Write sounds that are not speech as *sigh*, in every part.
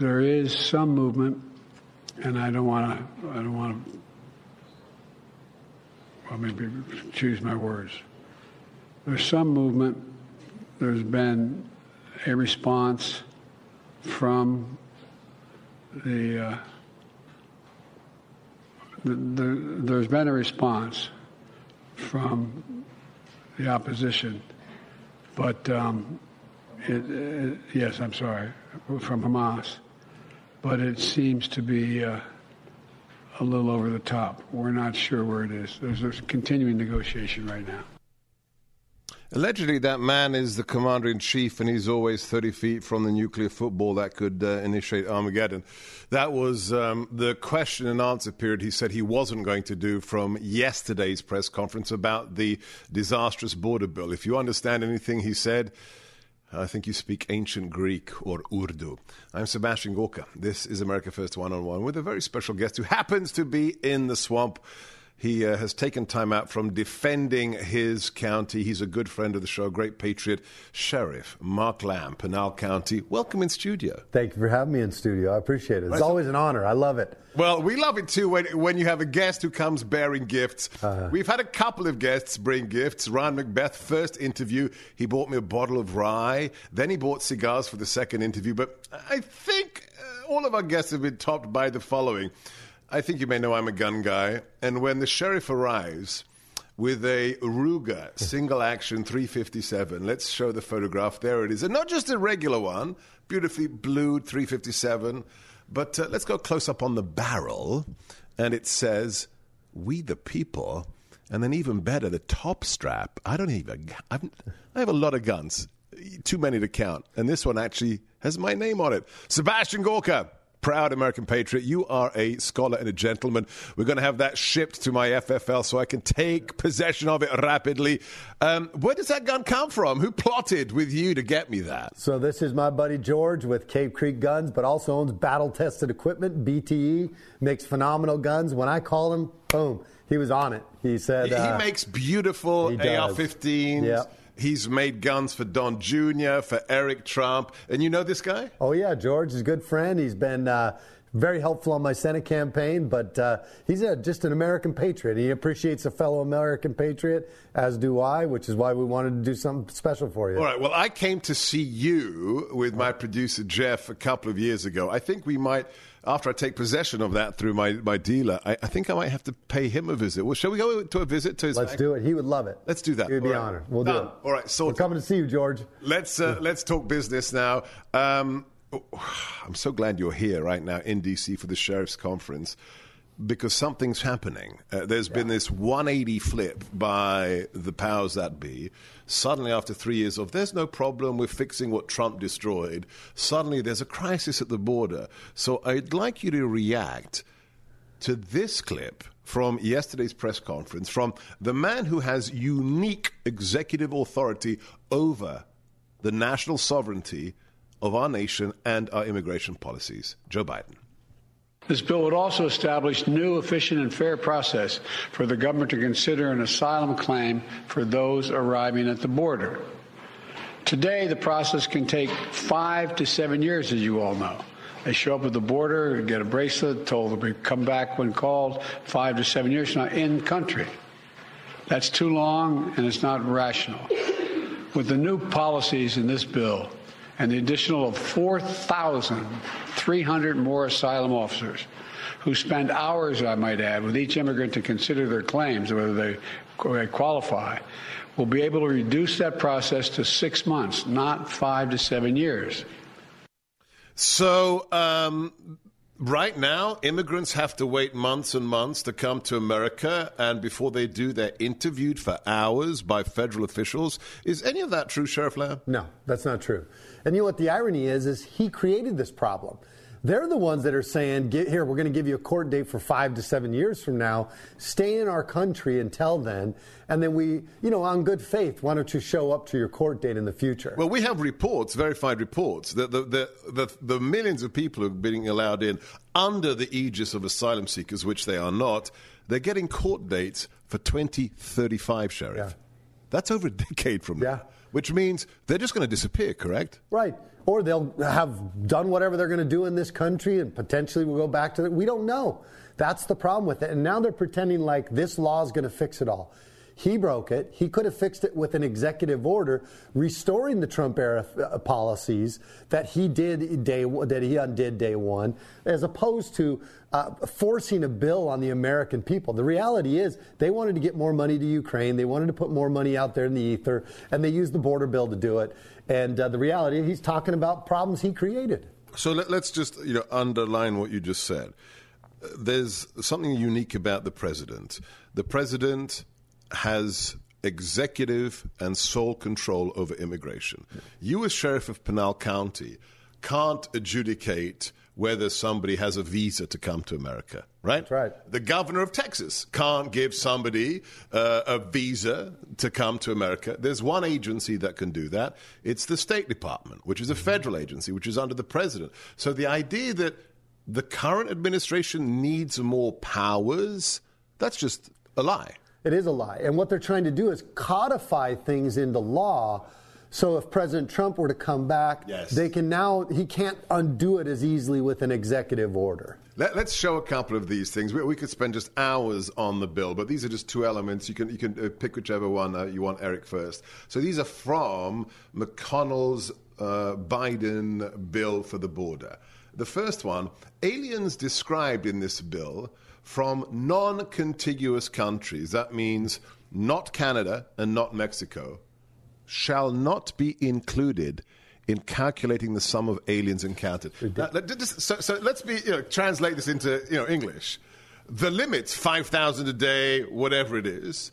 There is some movement, and I don't want to, I don't want to well, maybe choose my words. There's some movement. There's been a response from the, uh, the, the, there's been a response from the opposition, but um, it, it, yes, I'm sorry, from Hamas, but it seems to be. Uh, a little over the top. We're not sure where it is. There's a continuing negotiation right now. Allegedly, that man is the commander in chief, and he's always 30 feet from the nuclear football that could uh, initiate Armageddon. That was um, the question and answer period he said he wasn't going to do from yesterday's press conference about the disastrous border bill. If you understand anything he said, I think you speak ancient Greek or Urdu. I'm Sebastian Gorka. This is America First One on One with a very special guest who happens to be in the swamp he uh, has taken time out from defending his county. He's a good friend of the show, great patriot, Sheriff Mark Lamb, Pinal County. Welcome in studio. Thank you for having me in studio. I appreciate it. It's right. always an honor. I love it. Well, we love it too when, when you have a guest who comes bearing gifts. Uh-huh. We've had a couple of guests bring gifts. Ryan McBeth, first interview, he bought me a bottle of rye. Then he bought cigars for the second interview. But I think uh, all of our guests have been topped by the following. I think you may know I'm a gun guy. And when the sheriff arrives with a Ruger single action 357, let's show the photograph. There it is. And not just a regular one, beautifully blued 357, but uh, let's go close up on the barrel. And it says, We the people. And then even better, the top strap. I don't even, I've, I have a lot of guns, too many to count. And this one actually has my name on it Sebastian Gorka proud American patriot. You are a scholar and a gentleman. We're going to have that shipped to my FFL so I can take possession of it rapidly. Um, where does that gun come from? Who plotted with you to get me that? So this is my buddy George with Cave Creek Guns, but also owns battle tested equipment, BTE, makes phenomenal guns. When I call him, boom, he was on it. He said he, uh, he makes beautiful AR-15s. Yep. He's made guns for Don Jr., for Eric Trump. And you know this guy? Oh, yeah. George is a good friend. He's been. Uh, very helpful on my Senate campaign, but uh, he's a, just an American patriot. He appreciates a fellow American patriot, as do I, which is why we wanted to do something special for you. All right. Well, I came to see you with my producer, Jeff, a couple of years ago. I think we might after I take possession of that through my, my dealer, I, I, think I might have to pay him a visit. Well, shall we go to a visit to his? Let's do it. He would love it. Let's do that. He would be right. honored. We'll Done. do it. All right. So we're coming to see you, George. Let's uh, let's talk business now. Um, *sighs* I'm so glad you're here right now in DC for the sheriff's conference because something's happening. Uh, there's yeah. been this 180 flip by the powers that be. Suddenly, after three years of there's no problem, we're fixing what Trump destroyed, suddenly there's a crisis at the border. So I'd like you to react to this clip from yesterday's press conference from the man who has unique executive authority over the national sovereignty of our nation and our immigration policies, Joe Biden. This bill would also establish new, efficient, and fair process for the government to consider an asylum claim for those arriving at the border. Today, the process can take five to seven years, as you all know. They show up at the border, get a bracelet, told to come back when called, five to seven years now in country. That's too long and it's not rational. With the new policies in this bill, and the additional of 4,300 more asylum officers who spend hours, I might add, with each immigrant to consider their claims, whether they qualify, will be able to reduce that process to six months, not five to seven years. So, um, right now, immigrants have to wait months and months to come to America, and before they do, they're interviewed for hours by federal officials. Is any of that true, Sheriff Lamb? No, that's not true. And you know what the irony is? Is he created this problem. They're the ones that are saying, get here, we're going to give you a court date for five to seven years from now. Stay in our country until then. And then we, you know, on good faith, why don't you show up to your court date in the future? Well, we have reports, verified reports, that the, the, the, the millions of people who are being allowed in under the aegis of asylum seekers, which they are not, they're getting court dates for 2035, Sheriff. Yeah. That's over a decade from now. Yeah. Which means they're just going to disappear, correct? Right. Or they'll have done whatever they're going to do in this country and potentially we'll go back to it. We don't know. That's the problem with it. And now they're pretending like this law is going to fix it all. He broke it. He could have fixed it with an executive order restoring the Trump era uh, policies that he did day that he undid day one, as opposed to uh, forcing a bill on the American people. The reality is they wanted to get more money to Ukraine. They wanted to put more money out there in the ether, and they used the border bill to do it. And uh, the reality, he's talking about problems he created. So let, us just you know underline what you just said. There's something unique about the president. The president has executive and sole control over immigration. You, as sheriff of Pinal County, can't adjudicate whether somebody has a visa to come to America, right? That's right. The governor of Texas can't give somebody uh, a visa to come to America. There's one agency that can do that. It's the State Department, which is a federal agency, which is under the president. So the idea that the current administration needs more powers, that's just a lie. It is a lie. And what they're trying to do is codify things into law. So if President Trump were to come back, yes. they can now, he can't undo it as easily with an executive order. Let, us show a couple of these things. We, we, could spend just hours on the bill, but these are just two elements. You can, you can uh, pick whichever one uh, you want, Eric, first. So these are from McConnell's uh, Biden bill for the border. The first one aliens described in this bill from non contiguous countries, that means not Canada and not Mexico, shall not be included in calculating the sum of aliens encountered. Now, so, so, let's be, you know, translate this into you know, English. The limit's 5,000 a day, whatever it is.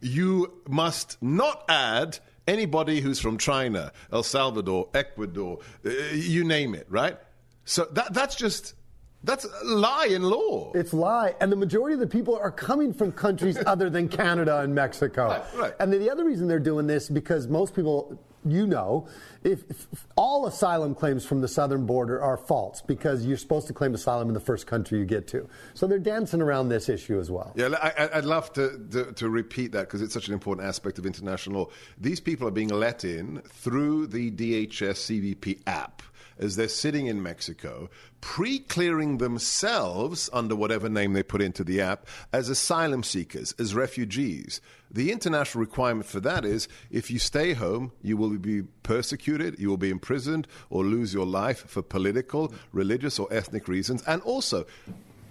You must not add anybody who's from China, El Salvador, Ecuador, uh, you name it, right? So that, that's just that's lie in law. It's lie. And the majority of the people are coming from countries *laughs* other than Canada and Mexico. Right, right. And the other reason they're doing this because most people you know, if, if, all asylum claims from the southern border are false because you're supposed to claim asylum in the first country you get to. So they're dancing around this issue as well. Yeah, I, would love to, to, to, repeat that because it's such an important aspect of international law. These people are being let in through the DHS CBP app as they're sitting in Mexico, pre clearing themselves under whatever name they put into the app as asylum seekers, as refugees. The international requirement for that is if you stay home, you will be persecuted, you will be imprisoned, or lose your life for political, religious, or ethnic reasons. And also,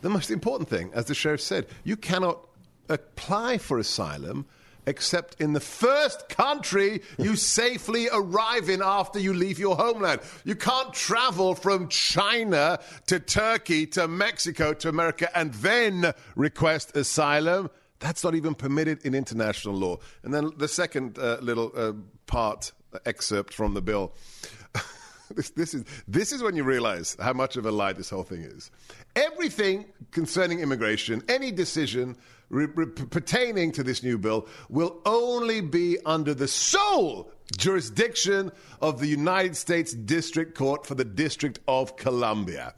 the most important thing, as the sheriff said, you cannot apply for asylum except in the first country you *laughs* safely arrive in after you leave your homeland. You can't travel from China to Turkey to Mexico to America and then request asylum. That's not even permitted in international law. And then the second uh, little uh, part, uh, excerpt from the bill. *laughs* this, this, is, this is when you realize how much of a lie this whole thing is. Everything concerning immigration, any decision re- re- pertaining to this new bill will only be under the sole jurisdiction of the United States District Court for the District of Columbia.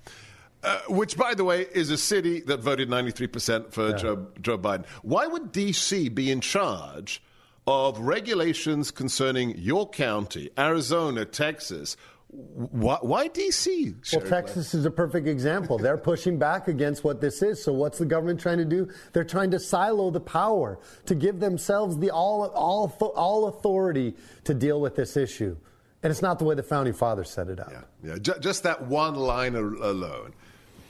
Uh, which, by the way, is a city that voted 93% for yeah. Joe, Joe Biden. Why would D.C. be in charge of regulations concerning your county, Arizona, Texas, why, why D.C.? Well, Texas is a perfect example. They're *laughs* pushing back against what this is. So, what's the government trying to do? They're trying to silo the power to give themselves the all, all, all authority to deal with this issue. And it's not the way the founding fathers set it up. Yeah, yeah. just that one line alone.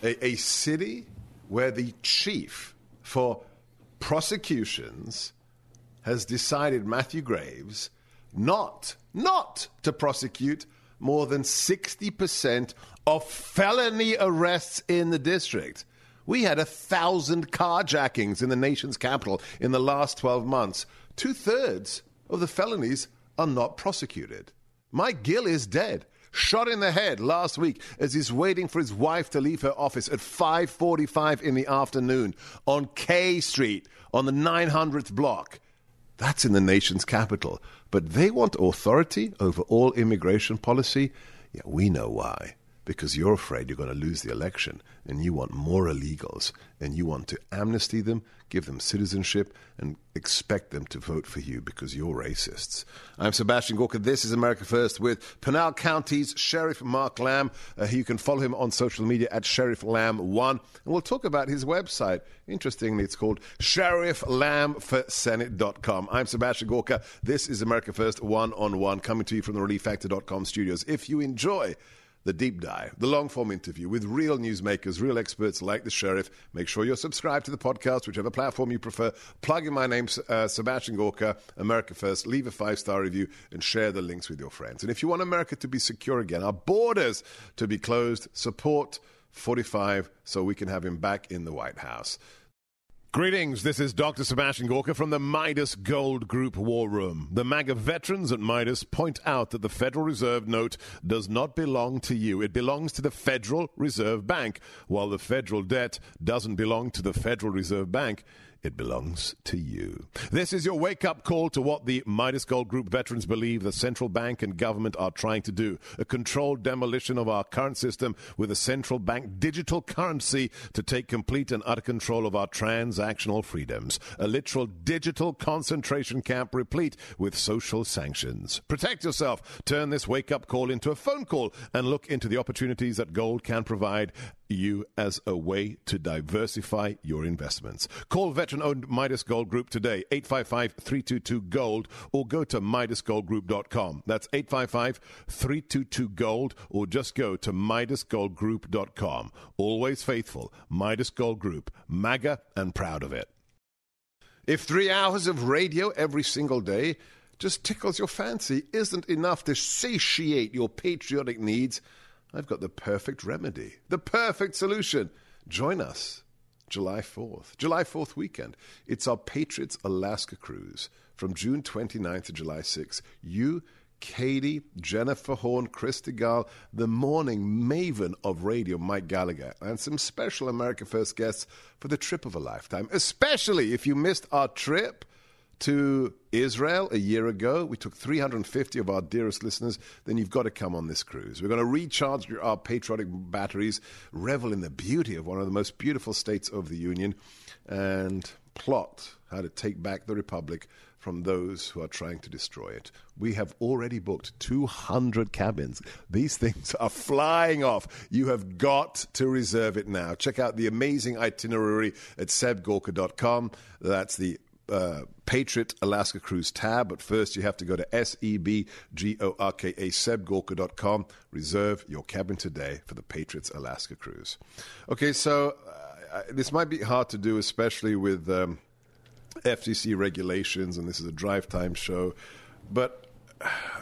A, a city where the chief for prosecutions has decided, Matthew Graves, not, not to prosecute more than 60% of felony arrests in the district. We had a thousand carjackings in the nation's capital in the last 12 months. Two thirds of the felonies are not prosecuted. Mike Gill is dead. shot in the head last week as he's waiting for his wife to leave her office at 5:45 in the afternoon on K Street on the 900th block. That's in the nation's capital. But they want authority over all immigration policy. Yeah, we know why because you're afraid you're going to lose the election and you want more illegals and you want to amnesty them, give them citizenship, and expect them to vote for you because you're racists. I'm Sebastian Gorka. This is America First with Pinal County's Sheriff Mark Lamb. Uh, you can follow him on social media at Sheriff Lamb1. And we'll talk about his website. Interestingly, it's called SheriffLambForSenate.com. I'm Sebastian Gorka. This is America First One on One, coming to you from the ReliefFactor.com studios. If you enjoy the deep dive, the long form interview with real newsmakers, real experts like the sheriff. Make sure you're subscribed to the podcast, whichever platform you prefer. Plug in my name, uh, Sebastian Gorka, America First. Leave a five star review and share the links with your friends. And if you want America to be secure again, our borders to be closed, support 45 so we can have him back in the White House. Greetings, this is Dr. Sebastian Gorka from the Midas Gold Group War Room. The MAGA veterans at Midas point out that the Federal Reserve note does not belong to you. It belongs to the Federal Reserve Bank, while the federal debt doesn't belong to the Federal Reserve Bank. It belongs to you. This is your wake up call to what the Midas Gold Group veterans believe the central bank and government are trying to do a controlled demolition of our current system with a central bank digital currency to take complete and utter control of our transactional freedoms. A literal digital concentration camp replete with social sanctions. Protect yourself. Turn this wake up call into a phone call and look into the opportunities that gold can provide you as a way to diversify your investments. Call veteran owned Midas Gold Group today, 855 322 Gold, or go to MidasGoldGroup.com. That's 855 322 Gold, or just go to MidasGoldGroup.com. Always faithful, Midas Gold Group, MAGA and proud of it. If three hours of radio every single day just tickles your fancy, isn't enough to satiate your patriotic needs, I've got the perfect remedy, the perfect solution. Join us July 4th, July 4th weekend. It's our Patriots Alaska cruise from June 29th to July 6th. You, Katie, Jennifer Horn, Christy Gall, the morning maven of radio, Mike Gallagher, and some special America First guests for the trip of a lifetime, especially if you missed our trip to Israel a year ago. We took 350 of our dearest listeners. Then you've got to come on this cruise. We're going to recharge our patriotic batteries, revel in the beauty of one of the most beautiful states of the Union, and plot how to take back the Republic from those who are trying to destroy it. We have already booked 200 cabins. These things *laughs* are flying off. You have got to reserve it now. Check out the amazing itinerary at sebgorka.com. That's the uh, Patriot Alaska Cruise tab. But first, you have to go to S-E-B-G-O-R-K-A, sebgorka.com. Reserve your cabin today for the Patriots Alaska Cruise. Okay, so uh, this might be hard to do, especially with um, FCC regulations, and this is a drive time show. But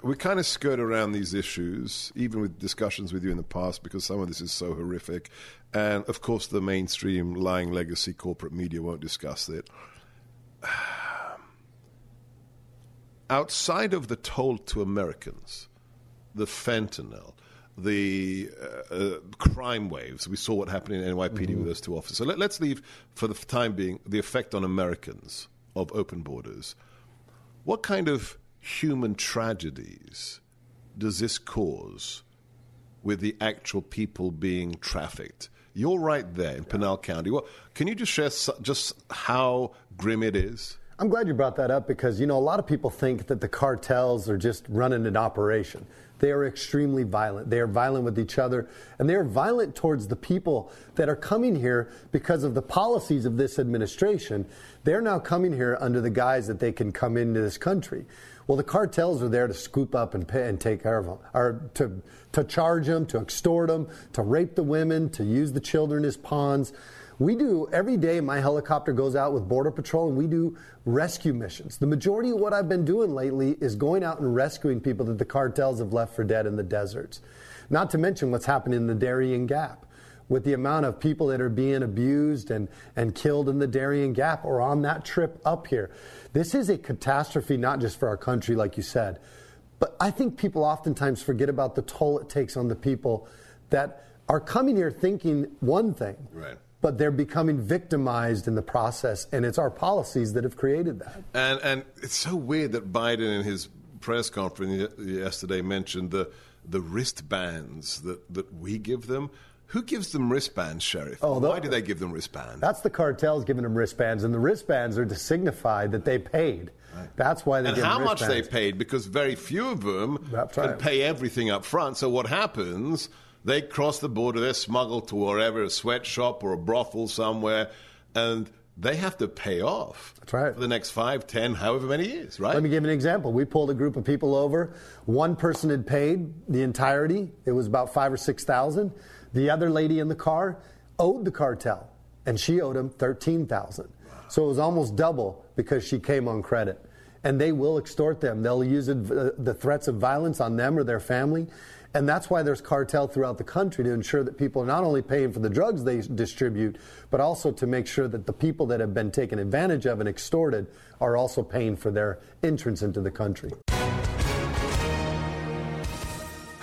we kind of skirt around these issues, even with discussions with you in the past, because some of this is so horrific. And of course, the mainstream lying legacy corporate media won't discuss it. *sighs* outside of the toll to Americans, the fentanyl, the uh, uh, crime waves, we saw what happened in NYPD mm-hmm. with those two officers. So let, us leave, for the time being, the effect on Americans of open borders. What kind of human tragedies does this cause with the actual people being trafficked? You're right there in Pinal County. Well, can you just share just how grim it is? I'm glad you brought that up because, you know, a lot of people think that the cartels are just running an operation. They are extremely violent. They are violent with each other, and they are violent towards the people that are coming here because of the policies of this administration. They're now coming here under the guise that they can come into this country. Well, the cartels are there to scoop up and, pay and take care of them, or to, to charge them, to extort them, to rape the women, to use the children as pawns. We do every day, my helicopter goes out with Border Patrol and we do rescue missions. The majority of what I've been doing lately is going out and rescuing people that the cartels have left for dead in the deserts. Not to mention what's happening in the Darien Gap with the amount of people that are being abused and, and killed in the Darien Gap or on that trip up here. This is a catastrophe, not just for our country, like you said, But I think people oftentimes forget about the toll it takes on the people that are coming here thinking one thing. Right. But they're becoming victimized in the process, and it's our policies that have created that. And and it's so weird that Biden in his press conference yesterday mentioned the the wristbands that, that we give them. Who gives them wristbands, Sheriff? Oh, Why do they give them wristbands? That's the cartels giving them wristbands, and the wristbands are to signify that they paid. That's why they and how much they paid because very few of them can right. pay everything up front. So what happens? They cross the border, they're smuggled to wherever a sweatshop or a brothel somewhere, and they have to pay off That's right. for the next five, ten, however many years, right? Let me give you an example. We pulled a group of people over. One person had paid the entirety. It was about five or six thousand. The other lady in the car owed the cartel, and she owed him thirteen thousand. So it was almost double because she came on credit. And they will extort them. They'll use uh, the threats of violence on them or their family. And that's why there's cartel throughout the country to ensure that people are not only paying for the drugs they distribute, but also to make sure that the people that have been taken advantage of and extorted are also paying for their entrance into the country.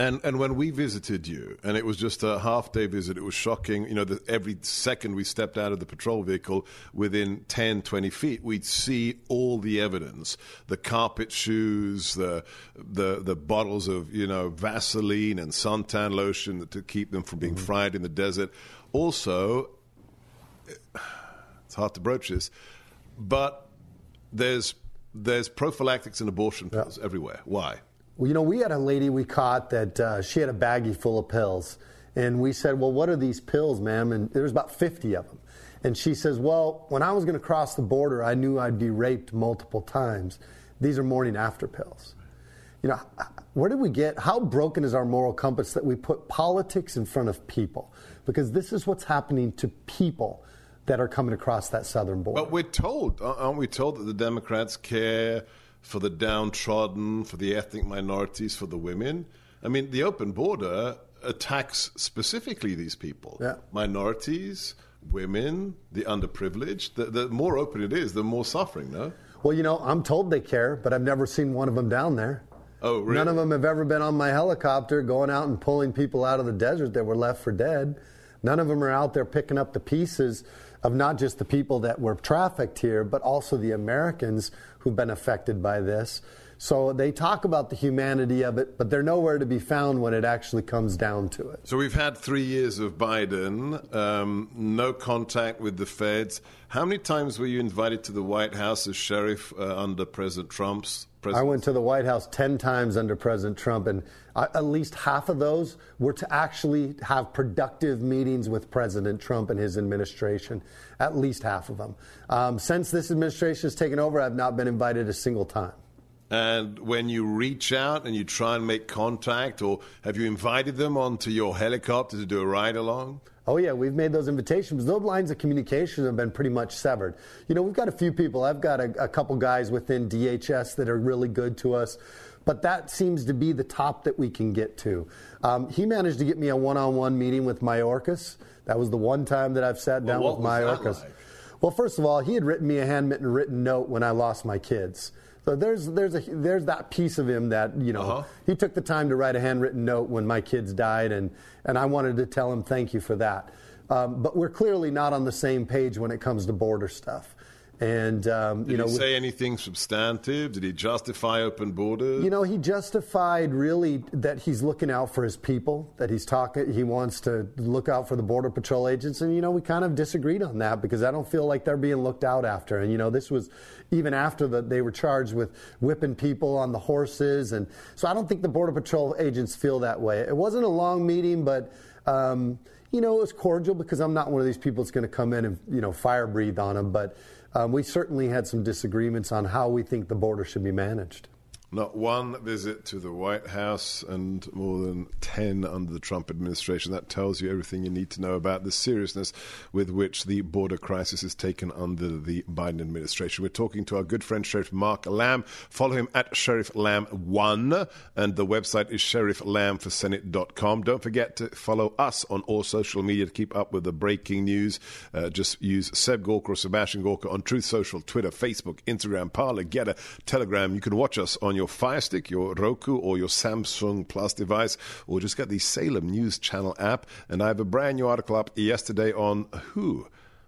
And and when we visited you, and it was just a half day visit, it was shocking. You know, that every second we stepped out of the patrol vehicle, within 10, 20 feet, we'd see all the evidence: the carpet shoes, the the the bottles of you know Vaseline and suntan lotion to keep them from being mm-hmm. fried in the desert. Also, it's hard to broach this, but there's there's prophylactics and abortion pills everywhere. Why? Well, you know, we had a lady we caught that uh, she had a baggie full of pills. And we said, Well, what are these pills, ma'am? And there was about 50 of them. And she says, Well, when I was going to cross the border, I knew I'd be raped multiple times. These are morning after pills. You know, where did we get, how broken is our moral compass that we put politics in front of people? Because this is what's happening to people that are coming across that southern border. But we're told, aren't we told that the Democrats care for the downtrodden, for the ethnic minorities, for the women? I mean, the open border attacks specifically these people Yeah. minorities, women, the underprivileged. The, the more open it is, the more suffering, no? Well, you know, I'm told they care, but I've never seen one of them down there. Oh, really? None of them have ever been on my helicopter going out and pulling people out of the desert that were left for dead. None of them are out there picking up the pieces of not just the people that were trafficked here, but also the Americans who've been affected by this. So they talk about the humanity of it, but they're nowhere to be found when it actually comes down to it. So we've had three years of Biden, um, no contact with the feds. How many times were you invited to the White House as sheriff uh, under President Trump's I went to the White House 10 times under President Trump, and uh, at least half of those were to actually have productive meetings with President Trump and his administration. At least half of them. Um, since this administration has taken over, I've not been invited a single time. And when you reach out and you try and make contact, or have you invited them onto your helicopter to do a ride along? Oh, yeah, we've made those invitations. Those lines of communication have been pretty much severed. You know, we've got a few people. I've got a, a couple guys within DHS that are really good to us, but that seems to be the top that we can get to. Um, he managed to get me a one on one meeting with Mayorkas. That was the one time that I've sat down with Mayorkas. like? Well, first of all, he had written me a handwritten written note when I lost my kids. So there's there's a there's that piece of him that you know Uh-huh. he took the time to write a handwritten note when my kids died, and and I wanted to tell him thank you for that. Um, but we're clearly not on the same page when it comes to border stuff. And um, Did you know, he say anything substantive? Did he justify open borders? You know, he justified really that he's looking out for his people, that he's talking, he wants to look out for the Border Patrol agents. And, you know, we kind of disagreed on that because I don't feel like they're being looked out after. And, you know, this was even after the, they were charged with whipping people on the horses. And so I don't think the Border Patrol agents feel that way. It wasn't a long meeting, but. Um, you know, it was cordial because I'm not one of these people that's going to come in and, you know, fire breathe on them. But um, we certainly had some disagreements on how we think the border should be managed. Not one visit to the White House and more than 10 under the Trump administration. That tells you everything you need to know about the seriousness with which the border crisis is taken under the Biden administration. We're talking to our good friend Sheriff Mark Lamb. Follow him at Sheriff Lamb1, and the website is sherifflambforsenate.com. Don't forget to follow us on all social media to keep up with the breaking news. Uh, just use Seb Gorka or Sebastian Gorka on Truth Social, Twitter, Facebook, Instagram, Parler, GETTR, Telegram. You can watch us on your Fire Stick, your Roku, or your Samsung Plus device, or just get the Salem News Channel app. And I have a brand new article up yesterday on who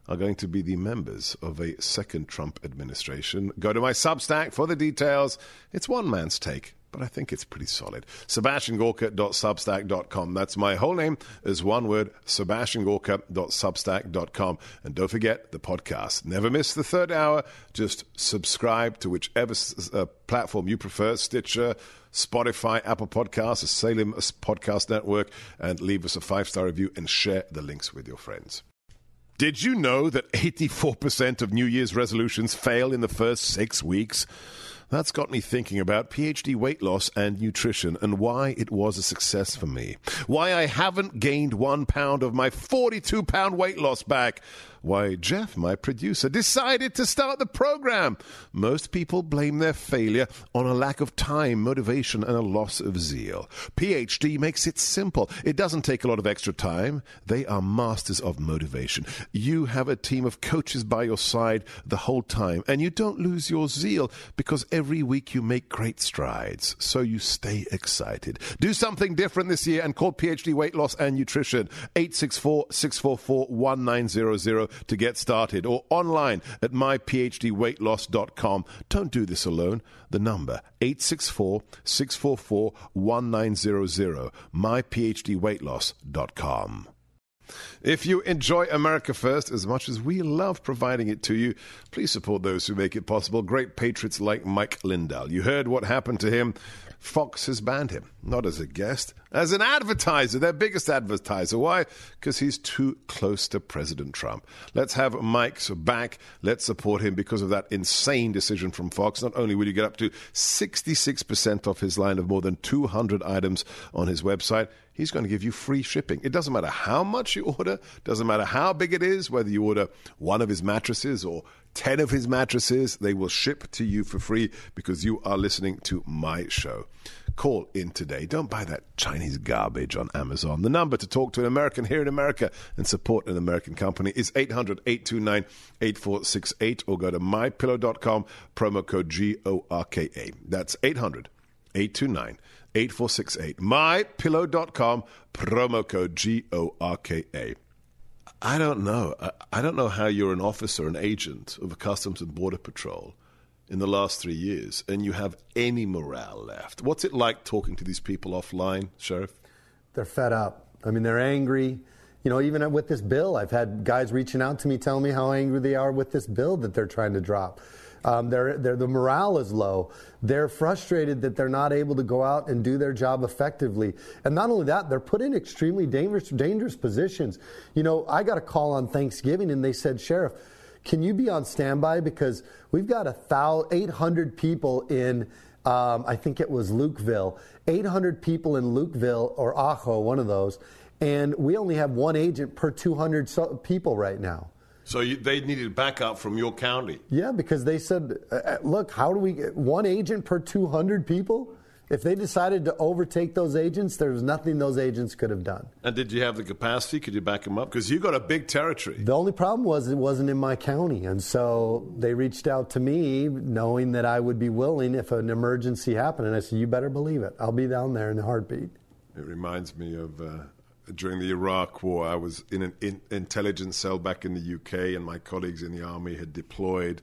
are going to be the members of a second Trump administration. Go to my Substack for the details. It's one man's take but I think it's pretty solid. SebastianGorka.substack.com. That's my whole name is one word, SebastianGorka.substack.com. And don't forget the podcast. Never miss the third hour. Just subscribe to whichever uh, platform you prefer, Stitcher, Spotify, Apple Podcasts, the Salem Podcast Network, and leave us a five-star review and share the links with your friends. Did you know that 84% of New Year's resolutions fail in the first six weeks? That's got me thinking about PhD weight loss and nutrition and why it was a success for me. Why I haven't gained one pound of my 42 pound weight loss back. Why Jeff, my producer, decided to start the program. Most people blame their failure on a lack of time, motivation, and a loss of zeal. PhD makes it simple. It doesn't take a lot of extra time. They are masters of motivation. You have a team of coaches by your side the whole time, and you don't lose your zeal because every week you make great strides. So you stay excited. Do something different this year and call PhD Weight Loss and Nutrition 864 644 1900 to get started or online at myphdweightloss.com. Don't do this alone. The number 864 644 1900 myphdweightloss.com. If you enjoy America First as much as we love providing it to you, please support those who make it possible. Great patriots like Mike Lindell. You heard what happened to him. Fox has banned him, not as a guest, as an advertiser, their biggest advertiser. Why? Because he's too close to President Trump. Let's have Mike's back. Let's support him because of that insane decision from Fox. Not only will you get up to 66% off his line of more than 200 items on his website, he's going to give you free shipping. It doesn't matter how much you order, doesn't matter how big it is, whether you order one of his mattresses or 10 of his mattresses, they will ship to you for free because you are listening to my show. Call in today. Don't buy that Chinese garbage on Amazon. The number to talk to an American here in America and support an American company is 800 829 8468 or go to mypillow.com, promo code G O R K A. That's 800 829 8468. MyPillow.com, promo code G O R K A. I don't know. I don't know how you're an officer, an agent of a Customs and Border Patrol in the last three years and you have any morale left. What's it like talking to these people offline, Sheriff? They're fed up. I mean, they're angry. You know, even with this bill, I've had guys reaching out to me telling me how angry they are with this bill that they're trying to drop. Um, they're, they're, the morale is low. They're frustrated that they're not able to go out and do their job effectively. And not only that, they're put in extremely dangerous, dangerous positions. You know, I got a call on Thanksgiving and they said, Sheriff, can you be on standby? Because we've got a thousand, 800 people in, um, I think it was Lukeville, 800 people in Lukeville or Ajo, one of those, and we only have one agent per 200 so- people right now. So you, they needed backup from your county. Yeah, because they said, uh, look, how do we get one agent per 200 people? If they decided to overtake those agents, there was nothing those agents could have done. And did you have the capacity? Could you back them up? Because you got a big territory. The only problem was it wasn't in my county. And so they reached out to me knowing that I would be willing if an emergency happened. And I said, you better believe it. I'll be down there in a heartbeat. It reminds me of uh, during the Iraq War. I was in an in- intelligence cell back in the UK, and my colleagues in the army had deployed,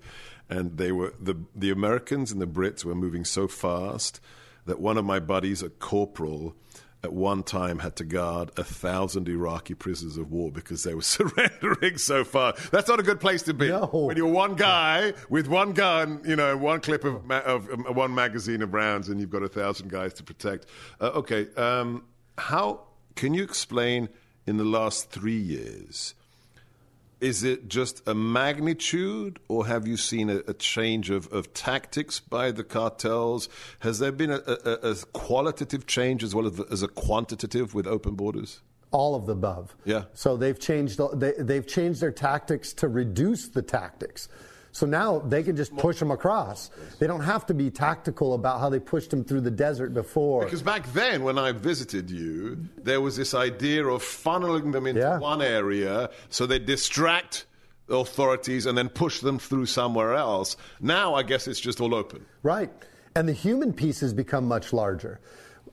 and they were the the Americans and the Brits were moving so fast that one of my buddies, a corporal, at one time had to guard a thousand Iraqi prisoners of war because they were *laughs* surrendering so far. That's not a good place to be. No. When you're one guy with one gun, you know, one clip of, ma- of um, one magazine of rounds, and you've got a thousand guys to protect. Uh, okay, um, how can you explain in the last three years? Is it just a magnitude, or have you seen a, a change of, of tactics by the cartels? Has there been a, a, a qualitative change as well as, as a quantitative with open borders? all of the above. Yeah. So they've changed they, they've changed their tactics to reduce the tactics. So now they can just push them across. They don't have to be tactical about how they pushed them through the desert before. Because back then, when I visited you, there was this idea of funneling them into Yeah. one area so they distract authorities and then push them through somewhere else. Now, I guess it's just all open. Right. And the human piece has become much larger.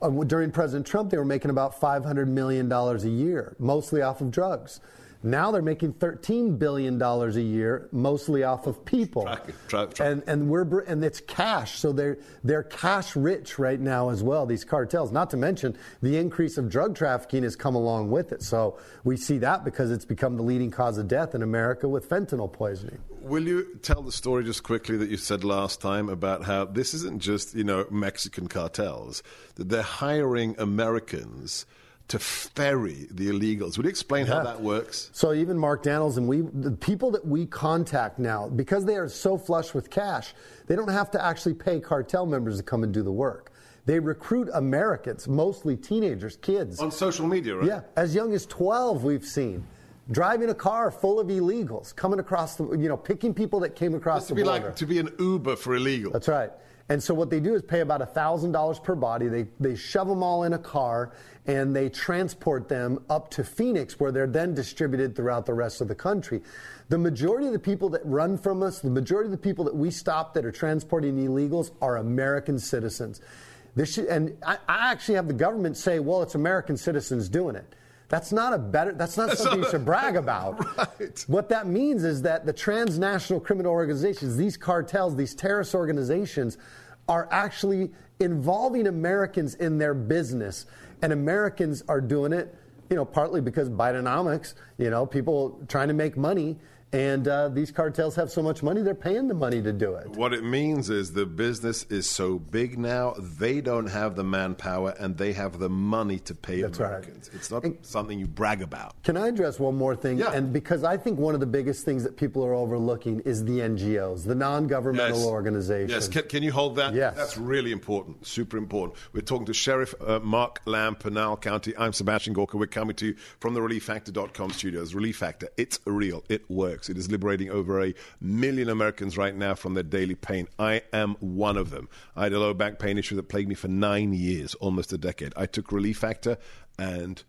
Uh, during President Trump, they were making about $500 million a year, mostly off of drugs. Now they're making $13 billion a year, mostly off of people. Track track- track. And, and, we're, and it's cash, so they're, they're cash rich right now as well, these cartels. Not to mention the increase of drug trafficking has come along with it. So we see that because it's become the leading cause of death in America with fentanyl poisoning. Will you tell the story just quickly that you said last time about how this isn't just, you know, Mexican cartels, that they're hiring Americans to ferry the illegals. Would you explain how that works? So even Mark Daniels and we, the people that we contact now, because they are so flush with cash, they don't have to actually pay cartel members to come and do the work. They recruit Americans, mostly teenagers, kids. On social media, right? Yeah, as young as 12, we've seen. Driving a car full of illegals, coming across the, you know, picking people that came across to the be border. like to be an Uber for illegal. That's right. And so what they do is pay about $1,000 per body. They, they shove them all in a car and they transport them up to Phoenix where they're then distributed throughout the rest of the country. The majority of the people that run from us, the majority of the people that we stop that are transporting illegals are American citizens. This should, and I, I actually have the government say, well, it's American citizens doing it. That's not a better. That's not something you should brag *laughs* about. Right. What that means is that the transnational criminal organizations, these cartels, these terrorist organizations, are actually involving Americans in their business, and Americans are doing it, you know, partly because Bidenomics, you know, people trying to make money, and uh, these cartels have so much money, they're paying the money to do it. What it means is the business is so big now, they don't have the manpower and they have the money to pay That's right. It's not And- something you brag about. Can I address one more thing? Yeah. And because I think one of the biggest things that people are overlooking is the NGOs, the non-governmental organizations. Yes, can, can you hold that? Yes. That's really important, super important. We're talking to Sheriff uh, Mark Lamb, Pinal County. I'm Sebastian Gorka. We're coming to you from the ReliefFactor.com studios. Relief Factor, it's real, it works. It is liberating over a million Americans right now from their daily pain. I am one of them. I had a low back pain issue that plagued me for nine years, almost a decade. I took Relief Factor, and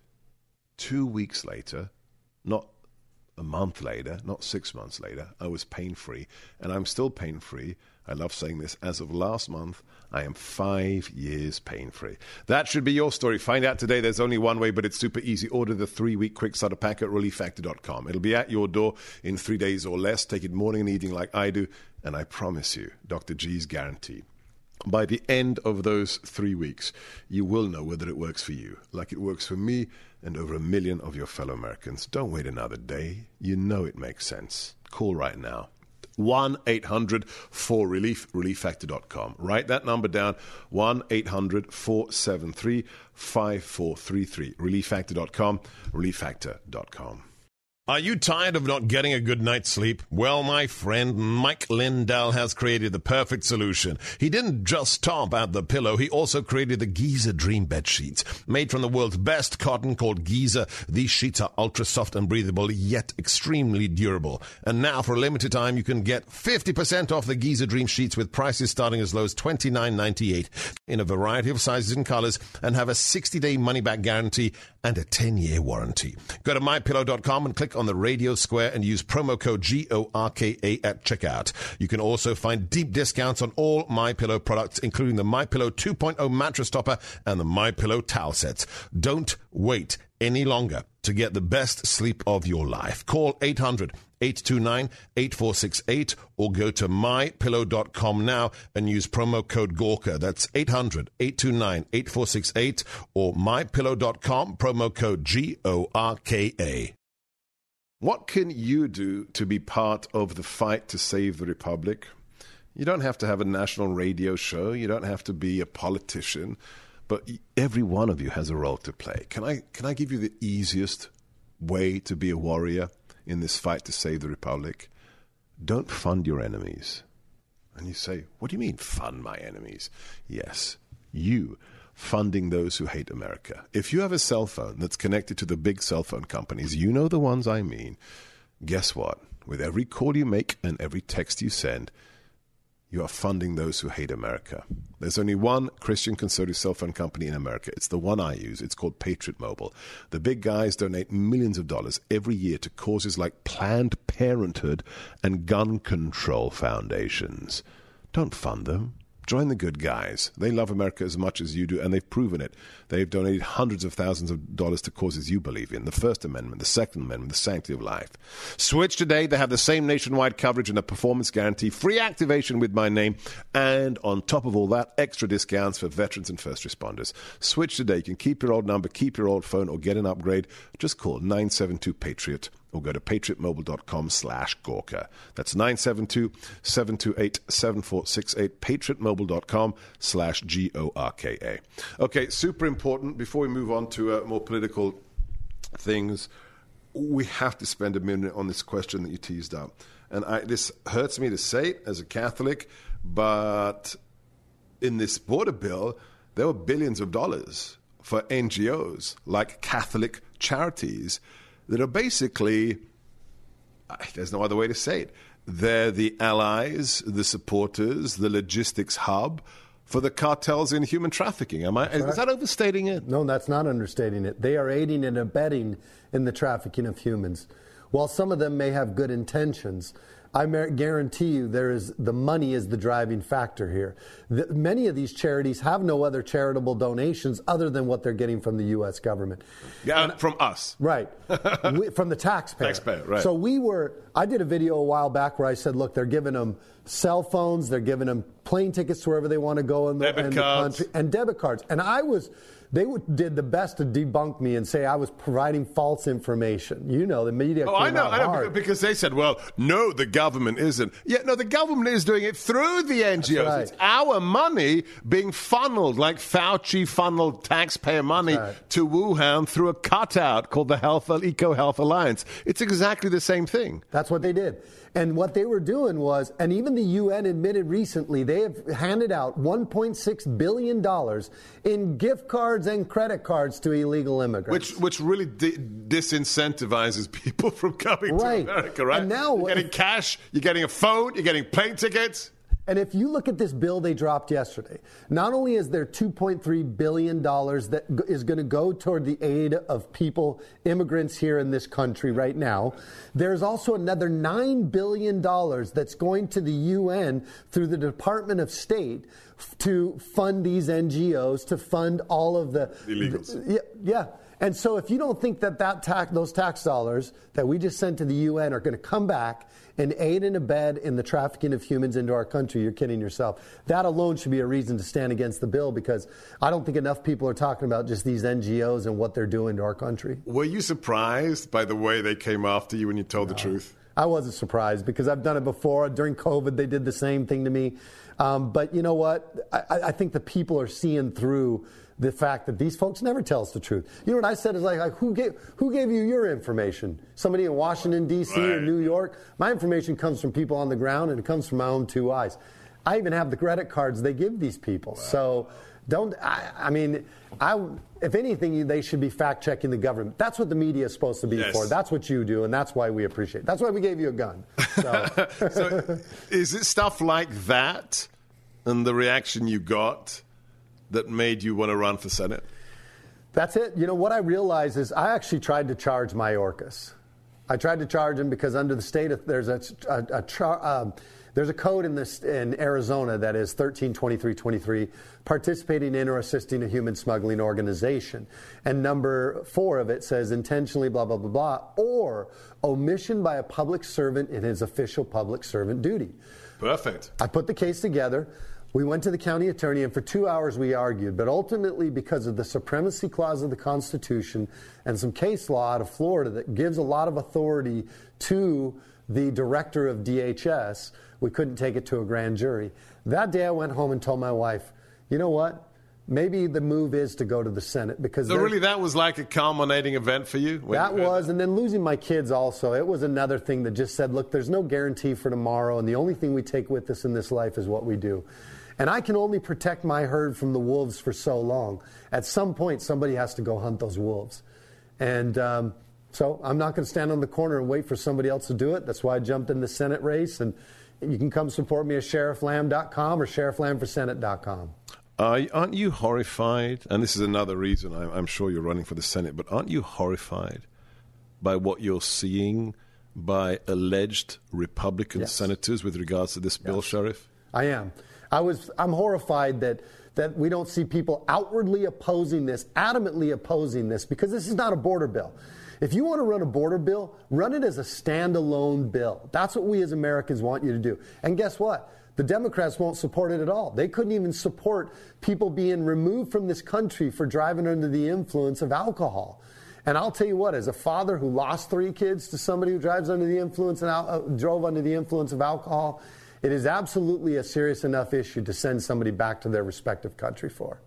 two weeks later, not a month later, not six months later, I was pain free, and I'm still pain free. I love saying this. As of last month, I am five years pain free. That should be your story. Find out today. There's only one way, but it's super easy. Order the three week quick starter pack at relieffactor.com. It'll be at your door in three days or less. Take it morning and evening like I do, and I promise you, Dr. G's guaranteed. By the end of those three weeks, you will know whether it works for you, like it works for me and over a million of your fellow Americans. Don't wait another day. You know it makes sense. Call right now. 1 800 4 Relief, relieffactor.com. Write that number down 1 800 473 5433. Relieffactor.com, relieffactor.com. Are you tired of not getting a good night's sleep? Well, my friend Mike Lindell has created the perfect solution. He didn't just top out the pillow, he also created the Giza Dream Bed Sheets. Made from the world's best cotton called Giza, these sheets are ultra soft and breathable, yet extremely durable. And now, for a limited time, you can get 50% off the Giza Dream Sheets with prices starting as low as $29.98 in a variety of sizes and colors and have a 60 day money back guarantee and a 10 year warranty. Go to mypillow.com and click on the radio square and use promo code G-O-R-K-A at checkout. You can also find deep discounts on all My Pillow products, including the My Pillow 2.0 mattress topper and the My Pillow towel sets. Don't wait any longer to get the best sleep of your life. Call 800 829 8468 or go to mypillow.com now and use promo code Gorka. That's 800 829 8468 or mypillow.com, promo code G O R K A. What can you do to be part of the fight to save the Republic? You don't have to have a national radio show, you don't have to be a politician but every one of you has a role to play. Can I can I give you the easiest way to be a warrior in this fight to save the republic? Don't fund your enemies. And you say, "What do you mean fund my enemies?" Yes, you funding those who hate America. If you have a cell phone that's connected to the big cell phone companies, you know the ones I mean. Guess what? With every call you make and every text you send, you are funding those who hate America. There's only one Christian conservative cell phone company in America. It's the one I use. It's called Patriot Mobile. The big guys donate millions of dollars every year to causes like Planned Parenthood and gun control foundations. Don't fund them. Join the good guys. They love America as much as you do, and they've proven it. They've donated hundreds of thousands of dollars to causes you believe in the First Amendment, the Second Amendment, the sanctity of life. Switch today. They have the same nationwide coverage and a performance guarantee, free activation with my name, and on top of all that, extra discounts for veterans and first responders. Switch today. You can keep your old number, keep your old phone, or get an upgrade. Just call 972 Patriot or go to patriotmobile.com slash Gorka. That's 972-728-7468, patriotmobile.com slash G-O-R-K-A. Okay, super important. Before we move on to uh, more political things, we have to spend a minute on this question that you teased up. And I, this hurts me to say it as a Catholic, but in this border bill, there were billions of dollars for NGOs like Catholic charities that are basically, there's no other way to say it, they're the allies, the supporters, the logistics hub for the cartels in human trafficking. Am I? Is, right. that overstating it? No, that's not understating it. They are aiding and abetting in the trafficking of humans. While some of them may have good intentions, I guarantee you there is the money is the driving factor here. The, many of these charities have no other charitable donations other than what they're getting from the U.S. government. Yeah, and, from us. Right. *laughs* we, from the taxpayer. Taxpayer, right. So we were, I did a video a while back where I said, look, they're giving them cell phones, they're giving them plane tickets to wherever they want to go in the, in the country, and debit cards. And I was they did the best to debunk me and say I was providing false information. You know, the media. Oh, I know, I know, because they said, "Well, no, the government isn't." Yeah, no, the government is doing it through the NGOs. Right. It's our money being funneled, like Fauci funneled taxpayer money right. to Wuhan through a cutout called the Health Eco Health Alliance. It's exactly the same thing. That's what they did. And what they were doing was, and even the UN admitted recently, they have handed out $1.6 billion in gift cards and credit cards to illegal immigrants. Which, which really di- disincentivizes people *laughs* from coming right. to America, right? And now, you're getting cash, you're getting a phone, you're getting plane tickets. And if you look at this bill they dropped yesterday, not only is there $2.3 billion that is going to go toward the aid of people, immigrants here in this country right now, there's also another $9 billion that's going to the UN through the Department of State to fund these NGOs, to fund all of the. Illegals. The, yeah. yeah. And so, if you don't think that, that tax, those tax dollars that we just sent to the UN are going to come back and aid and abet in the trafficking of humans into our country, you're kidding yourself. That alone should be a reason to stand against the bill because I don't think enough people are talking about just these NGOs and what they're doing to our country. Were you surprised by the way they came after you when you told no. the truth? I wasn't surprised because I've done it before. During COVID, they did the same thing to me. Um, but you know what? I, I think the people are seeing through the fact that these folks never tell us the truth. You know what I said is like, like who gave who gave you your information? Somebody in Washington D.C. Right. or New York? My information comes from people on the ground, and it comes from my own two eyes. I even have the credit cards they give these people. Wow. So don't. I, I, mean, I. If anything, they should be fact checking the government. That's what the media is supposed to be yes. for. That's what you do, and that's why we appreciate. It. That's why we gave you a gun. So. *laughs* so is it stuff like that, and the reaction you got? That made you want to run for Senate? That's it. You know, what I realized is I actually tried to charge Mayorkas. I tried to charge him because under the state, there's a, a, a char, um, there's a code in this in Arizona that is 132323, participating in or assisting a human smuggling organization. And number four of it says intentionally blah blah blah blah or omission by a public servant in his official public servant duty. Perfect. I put the case together. We went to the county attorney, and for two hours we argued. But ultimately, because of the supremacy clause of the Constitution and some case law out of Florida that gives a lot of authority to the director of DHS, we couldn't take it to a grand jury. That day I went home and told my wife, you know what? Maybe the move is to go to the Senate because so really that was like a culminating event for you. That uh, was, and then losing my kids also. It was another thing that just said, look, there's no guarantee for tomorrow, and the only thing we take with us in this life is what we do. And I can only protect my herd from the wolves for so long. At some point, somebody has to go hunt those wolves, and. Um, so I'm not going to stand on the corner and wait for somebody else to do it. That's why I jumped in the Senate race. And you can come support me at sherifflamb.com or sherifflambforsenate.com. Uh, aren't you horrified? And this is another reason I'm, I'm sure you're running for the Senate, but aren't you horrified by what you're seeing by alleged Republican yes. senators with regards to this bill, yes. Sheriff? I am. I was. I'm horrified that that we don't see people outwardly opposing this, adamantly opposing this, because this is not a border bill. If you want to run a border bill, run it as a standalone bill. That's what we as Americans want you to do. And guess what? The Democrats won't support it at all. They couldn't even support people being removed from this country for driving under the influence of alcohol. And I'll tell you what, as a father who lost three kids to somebody who drives under the influence and uh, drove under the influence of alcohol, it is absolutely a serious enough issue to send somebody back to their respective country for.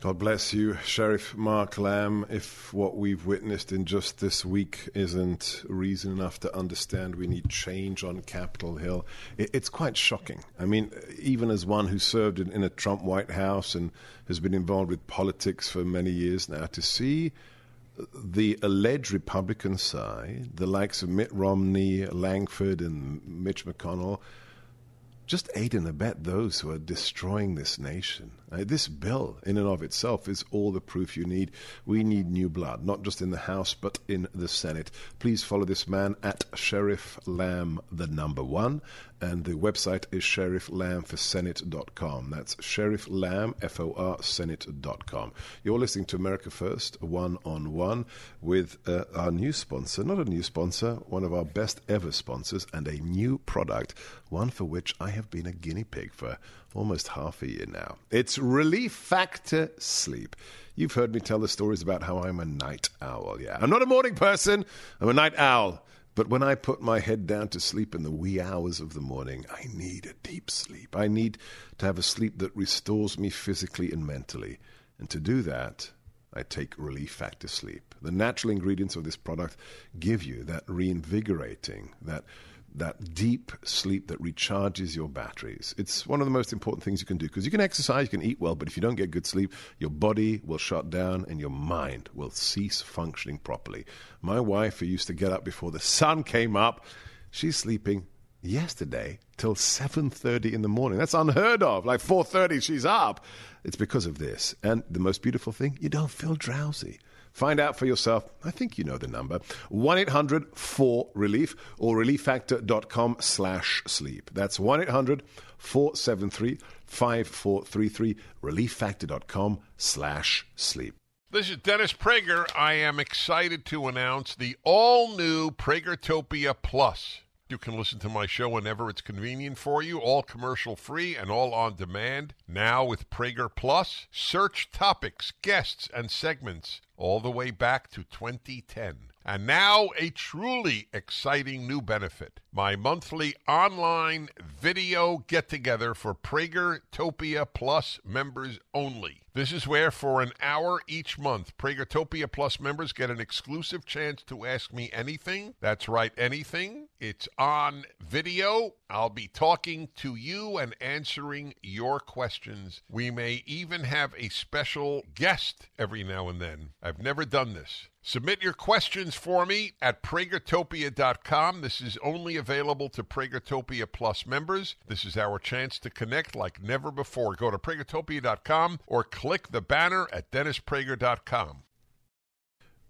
God bless you, Sheriff Mark Lamb. If what we've witnessed in just this week isn't reason enough to understand we need change on Capitol Hill, it's quite shocking. I mean, even as one who served in a Trump White House and has been involved with politics for many years now, to see the alleged Republican side, the likes of Mitt Romney, Lankford, and Mitch McConnell, just aid and abet those who are destroying this nation. This bill, in and of itself, is all the proof you need. We need new blood, not just in the House, but in the Senate. Please follow this man at Sheriff Lamb, the number one, and the website is sherifflambforsenate.com. That's Sheriff Lamb, F O R, Senate.com. You're listening to America First, one on one, with uh, our new sponsor, not a new sponsor, one of our best ever sponsors, and a new product, one for which I have been a guinea pig for almost half a year now. It's Relief Factor Sleep. You've heard me tell the stories about how I'm a night owl. Yeah, I'm not a morning person, I'm a night owl. But when I put my head down to sleep in the wee hours of the morning, I need a deep sleep. I need to have a sleep that restores me physically and mentally. And to do that, I take Relief Factor Sleep. The natural ingredients of this product give you that reinvigorating, that that deep sleep that recharges your batteries. It's one of the most important things you can do because you can exercise, you can eat well, but if you don't get good sleep, your body will shut down and your mind will cease functioning properly. My wife, who used to get up before the sun came up, she's sleeping yesterday till 7:30 in the morning. That's unheard of. Like 4:30 she's up. It's because of this. And the most beautiful thing, you don't feel drowsy. Find out for yourself. I think you know the number. 1-800-4-RELIEF or relieffactor.com slash sleep. That's 1-800-473-5433, relieffactor.com slash sleep. This is Dennis Prager. I am excited to announce the all-new Pragertopia Plus. You can listen to my show whenever it's convenient for you, all commercial free and all on demand. Now with Prager Plus, search topics, guests, and segments all the way back to 2010. And now, a truly exciting new benefit my monthly online video get together for Pragertopia Plus members only. This is where, for an hour each month, Pragertopia Plus members get an exclusive chance to ask me anything. That's right, anything. It's on video. I'll be talking to you and answering your questions. We may even have a special guest every now and then. I've never done this. Submit your questions for me at pragertopia.com. This is only available to Pragertopia Plus members. This is our chance to connect like never before. Go to pragertopia.com or click the banner at dennisprager.com.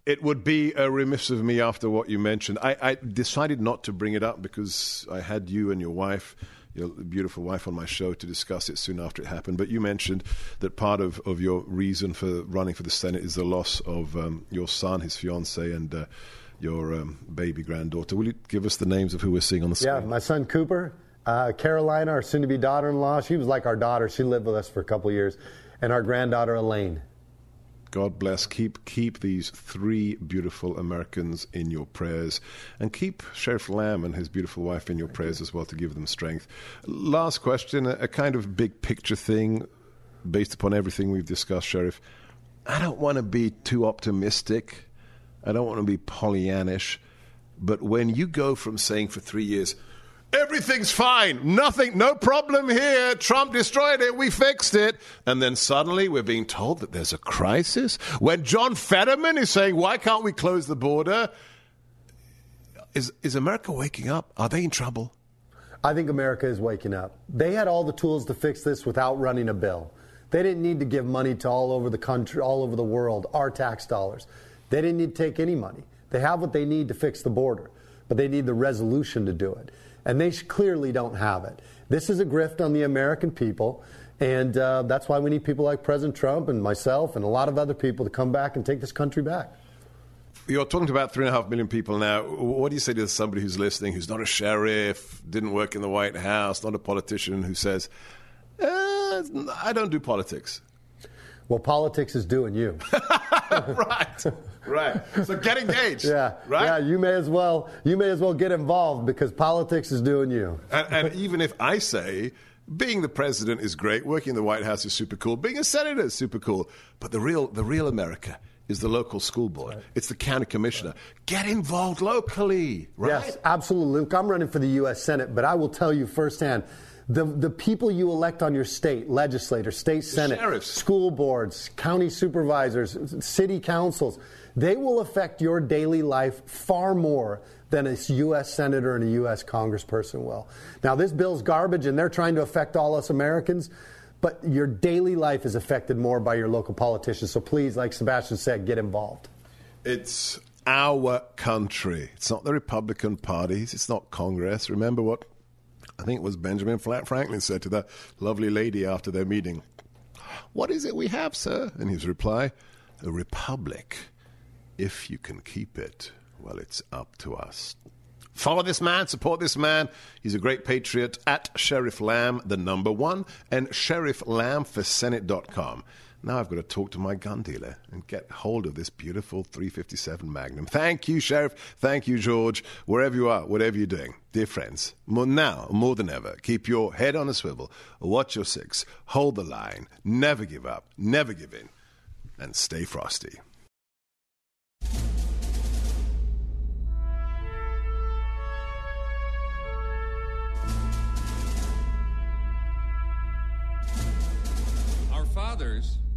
it would be a remiss of me after what you mentioned. I, I decided not to bring it up because I had you and your wife your beautiful wife on my show to discuss it soon after it happened. But you mentioned that part of, of your reason for running for the Senate is the loss of um, your son, his fiance, and uh, your um, baby granddaughter. Will you give us the names of who we're seeing on the screen? Yeah, my son Cooper, uh, Carolina, our soon to be daughter in law. She was like our daughter. She lived with us for a couple years. And our granddaughter Elaine. God bless. Keep keep these three beautiful Americans in your prayers, and keep Sheriff Lamb and his beautiful wife in your prayers as well to give them strength. Last question, a, a kind of big picture thing, based upon everything we've discussed, Sheriff. I don't want to be too optimistic. I don't want to be Pollyannish, but when you go from saying for three years Everything's fine. Nothing, no problem here. Trump destroyed it. We fixed it. And then suddenly we're being told that there's a crisis. When John Fetterman is saying, why can't we close the border? Is, is America waking up? Are they in trouble? I think America is waking up. They had all the tools to fix this without running a bill. They didn't need to give money to all over the country, all over the world, our tax dollars. They didn't need to take any money. They have what they need to fix the border, but they need the resolution to do it and they clearly don't have it. This is a grift on the American people, and uh, that's why we need people like President Trump and myself and a lot of other people to come back and take this country back. You're talking to about three and a half million people now. What do you say to somebody who's listening, who's not a sheriff, didn't work in the White House, not a politician, who says, eh, "I don't do politics"? Well, politics is doing you. *laughs* *laughs* right. Right. So get engaged. *laughs* yeah. Right. Yeah. You may as well. You may as well get involved because politics is doing you. And, and even if I say being the president is great, working in the White House is super cool, being a senator is super cool, but the real the real America is the local school board. Right. It's the county commissioner. Get involved locally. Right. Yes, absolutely, Luke. I'm running for the U.S. Senate, but I will tell you firsthand the, the people you elect on your state, legislators, state senate, school boards, county supervisors, city councils, they will affect your daily life far more than a U.S. senator and a U.S. congressperson will. Now, this bill's garbage, and they're trying to affect all us Americans, but your daily life is affected more by your local politicians. So please, like Sebastian said, get involved. It's our country. It's not the Republican parties. It's not Congress. Remember what I think it was Benjamin Franklin said to that lovely lady after their meeting, What is it we have, sir? And his reply, A republic. If you can keep it, well, it's up to us. Follow this man, support this man. He's a great patriot at Sheriff Lamb, the number one, and sherifflambforsenate.com. Now I've got to talk to my gun dealer and get hold of this beautiful 357 Magnum. Thank you, Sheriff. Thank you, George. Wherever you are, whatever you're doing, dear friends, more now, more than ever, keep your head on a swivel, watch your six, hold the line, never give up, never give in, and stay frosty. Our fathers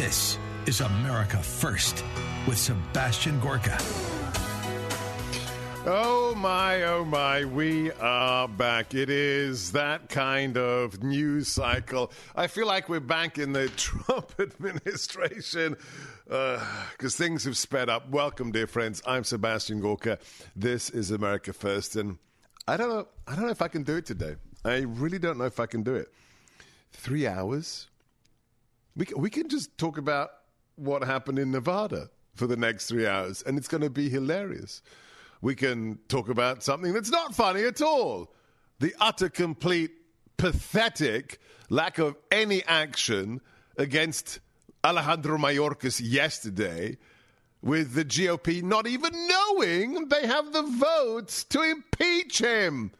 This is America First with Sebastian Gorka. Oh my, oh my, we are back. It is that kind of news cycle. I feel like we're back in the *laughs* Trump administration because uh, things have sped up. Welcome, dear friends. I'm Sebastian Gorka. This is America First, and I don't know. I don't know if I can do it today. I really don't know if I can do it. Three hours? We can, we can just talk about what happened in Nevada for the next three hours, and it's going to be hilarious. We can talk about something that's not funny at all. The utter, complete, pathetic lack of any action against Alejandro Mayorkas yesterday, with the GOP not even knowing they have the votes to impeach him.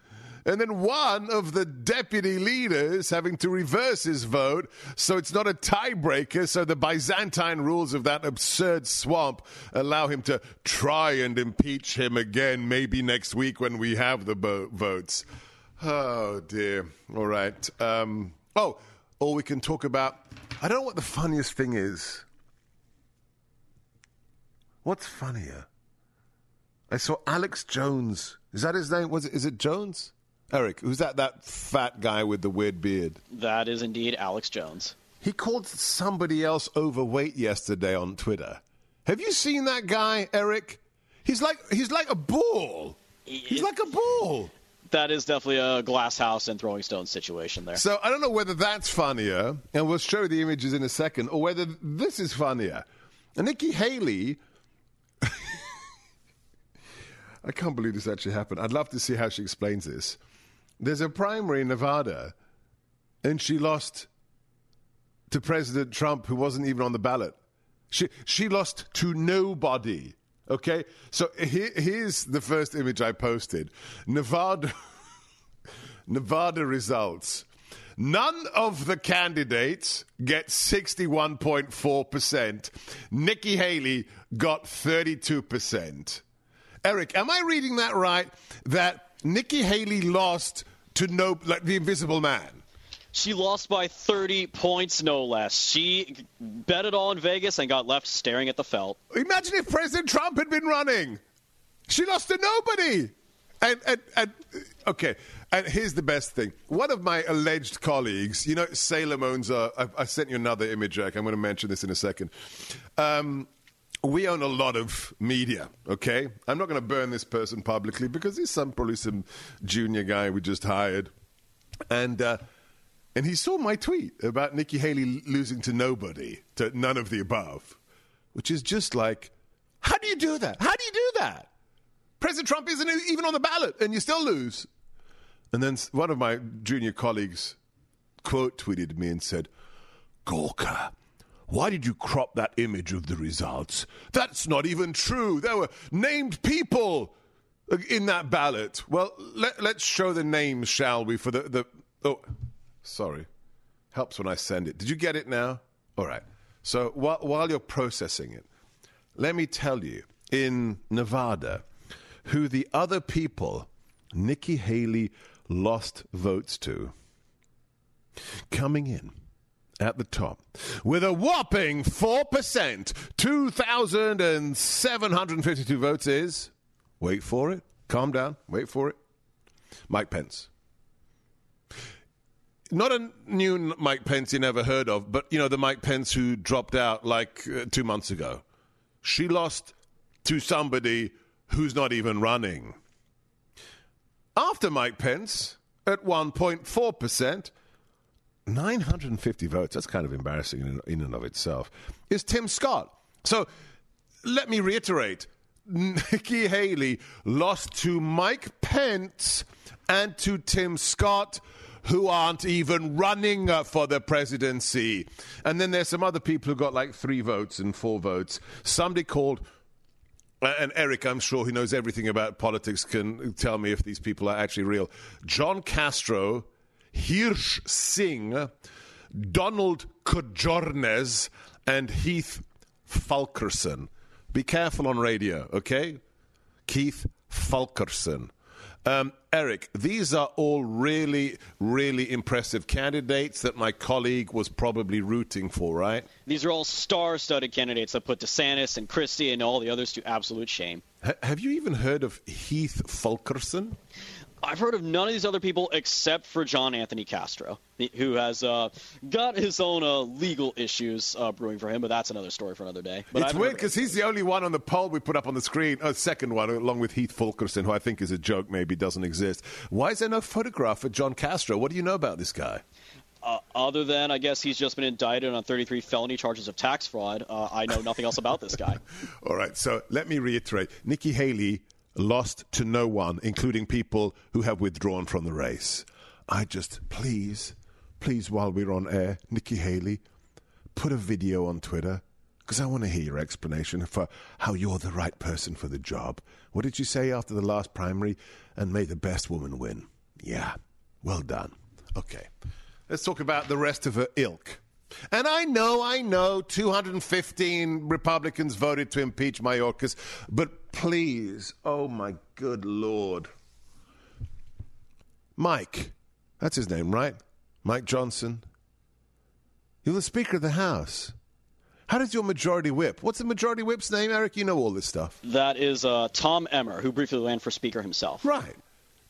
And then one of the deputy leaders having to reverse his vote, so it's not a tiebreaker. So the Byzantine rules of that absurd swamp allow him to try and impeach him again, maybe next week when we have the bo- votes. Oh dear. All right. Um, oh, or we can talk about. I don't know what the funniest thing is. What's funnier? I saw Alex Jones. Is that his name? Was it? Is it Jones? Eric, who's that? That fat guy with the weird beard. That is indeed Alex Jones. He called somebody else overweight yesterday on Twitter. Have you seen that guy, Eric? He's like he's like a bull. He's like a bull. That is definitely a glass house and throwing stones situation there. So I don't know whether that's funnier, and we'll show the images in a second, or whether this is funnier. And Nikki Haley. *laughs* I can't believe this actually happened. I'd love to see how she explains this. There's a primary in Nevada, and she lost to President Trump, who wasn't even on the ballot. She she lost to nobody. Okay, so here, here's the first image I posted. Nevada, *laughs* Nevada results. None of the candidates get 61.4%. Nikki Haley got 32%. Eric, am I reading that right? That Nikki Haley lost to no, like the invisible man. She lost by 30 points, no less. She bet it all in Vegas and got left staring at the felt. Imagine if President Trump had been running. She lost to nobody. And, and, and okay, and here's the best thing. One of my alleged colleagues, you know, Salem owns a. I, I sent you another image, Jack. I'm going to mention this in a second. Um, we own a lot of media, okay? I'm not going to burn this person publicly because he's some probably some junior guy we just hired. And. Uh, and he saw my tweet about Nikki Haley losing to nobody, to none of the above, which is just like, how do you do that? How do you do that? President Trump isn't even on the ballot and you still lose. And then one of my junior colleagues quote tweeted me and said, Gorka, why did you crop that image of the results? That's not even true. There were named people in that ballot. Well, let, us show the names, shall we, for the. the oh, Sorry. Helps when I send it. Did you get it now? All right. So while, while you're processing it, let me tell you in Nevada who the other people Nikki Haley lost votes to. Coming in at the top. With a whopping 4%, 2,752 votes is, wait for it, calm down, wait for it, Mike Pence. Not a new Mike Pence you never heard of, but you know the Mike Pence who dropped out like uh, two months ago. She lost to somebody who's not even running. After Mike Pence at 1.4 percent, 950 votes. That's kind of embarrassing in, and of itself. Is Tim Scott? So let me reiterate: *laughs* Nikki Haley lost to Mike Pence and to Tim Scott who aren't even running uh, for the presidency. And then there's some other people who got like three votes and four votes. Somebody called. Uh, and Eric, I'm sure he knows everything about politics, can tell me if these people are actually real. John Castro, Hirsh Singh, Donald Kjornes, and Heath Fulkerson. Be careful on radio, okay? Keith Fulkerson. Um, Eric, these are all really, really impressive candidates that my colleague was probably rooting for, right? These are all star studded candidates that put DeSantis and Christie and all the others to absolute shame. H- have you even heard of Heath Fulkerson? I've heard of none of these other people except for John Anthony Castro, who has uh, got his own uh, legal issues uh, brewing for him, but that's another story for another day. But it's weird because he's the only one on the poll we put up on the screen, a second one, along with Heath Fulkerson, who I think is a joke, maybe doesn't exist. Why is there no photograph of John Castro? What do you know about this guy? Uh, other than, I guess he's just been indicted on 33 felony charges of tax fraud. Uh, I know nothing else about this guy. *laughs* All right, so let me reiterate Nikki Haley lost to no one, including people who have withdrawn from the race. I just, please, please, while we're on air, Nikki Haley, put a video on Twitter because I want to hear your explanation for how you're the right person for the job. What did you say after the last primary? And may the best woman win. Yeah, well done. Okay, let's talk about the rest of her ilk. And I know, I know, 215 Republicans voted to impeach Mayorkas, but please, oh my good Lord. Mike, that's his name, right? Mike Johnson. You're the Speaker of the House. How does your majority whip? What's the majority whip's name, Eric? You know all this stuff. That is uh, Tom Emmer, who briefly ran for Speaker himself. Right.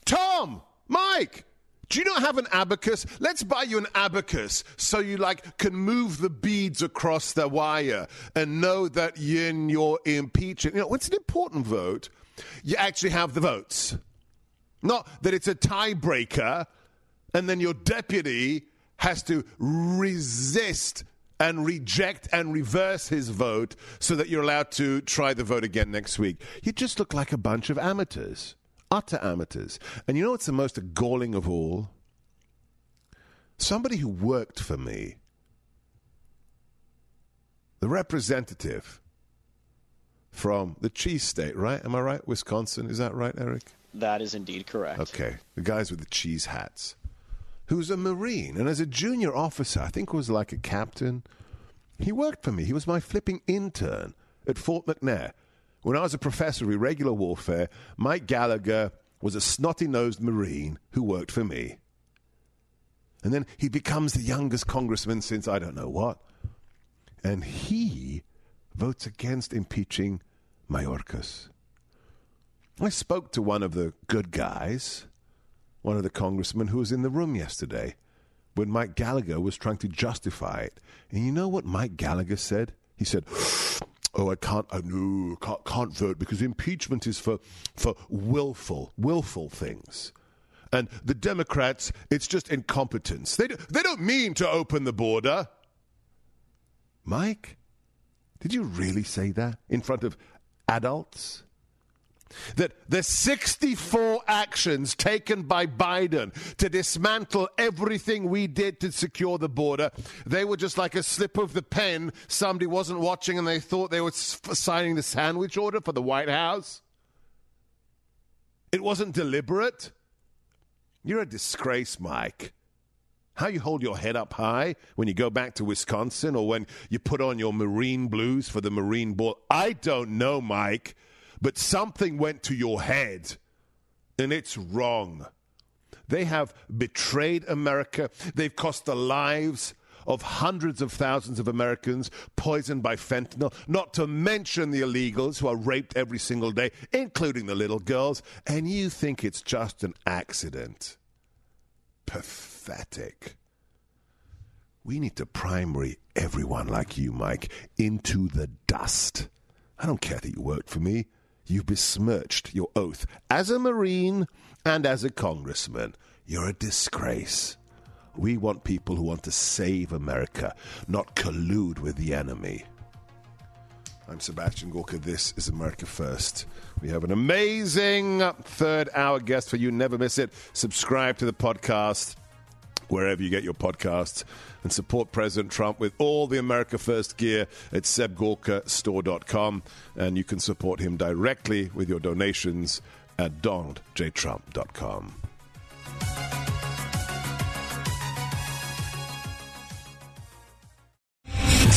Tom! Mike! Do you not have an abacus? Let's buy you an abacus so you like can move the beads across the wire and know that in your impeachment, you know, it's an important vote. You actually have the votes. Not that it's a tiebreaker and then your deputy has to resist and reject and reverse his vote so that you're allowed to try the vote again next week. You just look like a bunch of amateurs utter amateurs. And you know what's the most galling of all? Somebody who worked for me, the representative from the cheese state, right? Am I right? Wisconsin. Is that right, Eric? That is indeed correct. Okay. The guys with the cheese hats. Who's a Marine. And as a junior officer, I think was like a captain, he worked for me. He was my flipping intern at Fort McNair. When I was a professor of irregular warfare, Mike Gallagher was a snotty nosed Marine who worked for me. And then he becomes the youngest congressman since I don't know what. And he votes against impeaching Mayorkas. I spoke to one of the good guys, one of the congressmen who was in the room yesterday when Mike Gallagher was trying to justify it. And you know what Mike Gallagher said? He said, oh, I can't, I no, can't, can't vote because impeachment is for, for willful, willful things. And the Democrats, it's just incompetence. They, do, they don't mean to open the border. Mike, did you really say that in front of adults? That the 64 actions taken by Biden to dismantle everything we did to secure the border, they were just like a slip of the pen. Somebody wasn't watching and they thought they were signing the sandwich order for the White House. It wasn't deliberate. You're a disgrace, Mike. How you hold your head up high when you go back to Wisconsin or when you put on your Marine blues for the Marine Ball, I don't know, Mike, but something went to your head and it's wrong. They have betrayed America. They've cost the lives of hundreds of thousands of Americans poisoned by fentanyl, not to mention the illegals who are raped every single day, including the little girls, and you think it's just an accident. Pathetic. We need to primary everyone like you, Mike, into the dust. I don't care that you worked for me. You besmirched your oath as a Marine and as a congressman. You're a disgrace. We want people who want to save America, not collude with the enemy. I'm Sebastian Gorka. This is America First. We have an amazing third hour guest for you. Never miss it. Subscribe to the podcast wherever you get your podcasts and support President Trump with all the America First gear at sebgorkastore.com. And you can support him directly with your donations at donaldjtrump.com.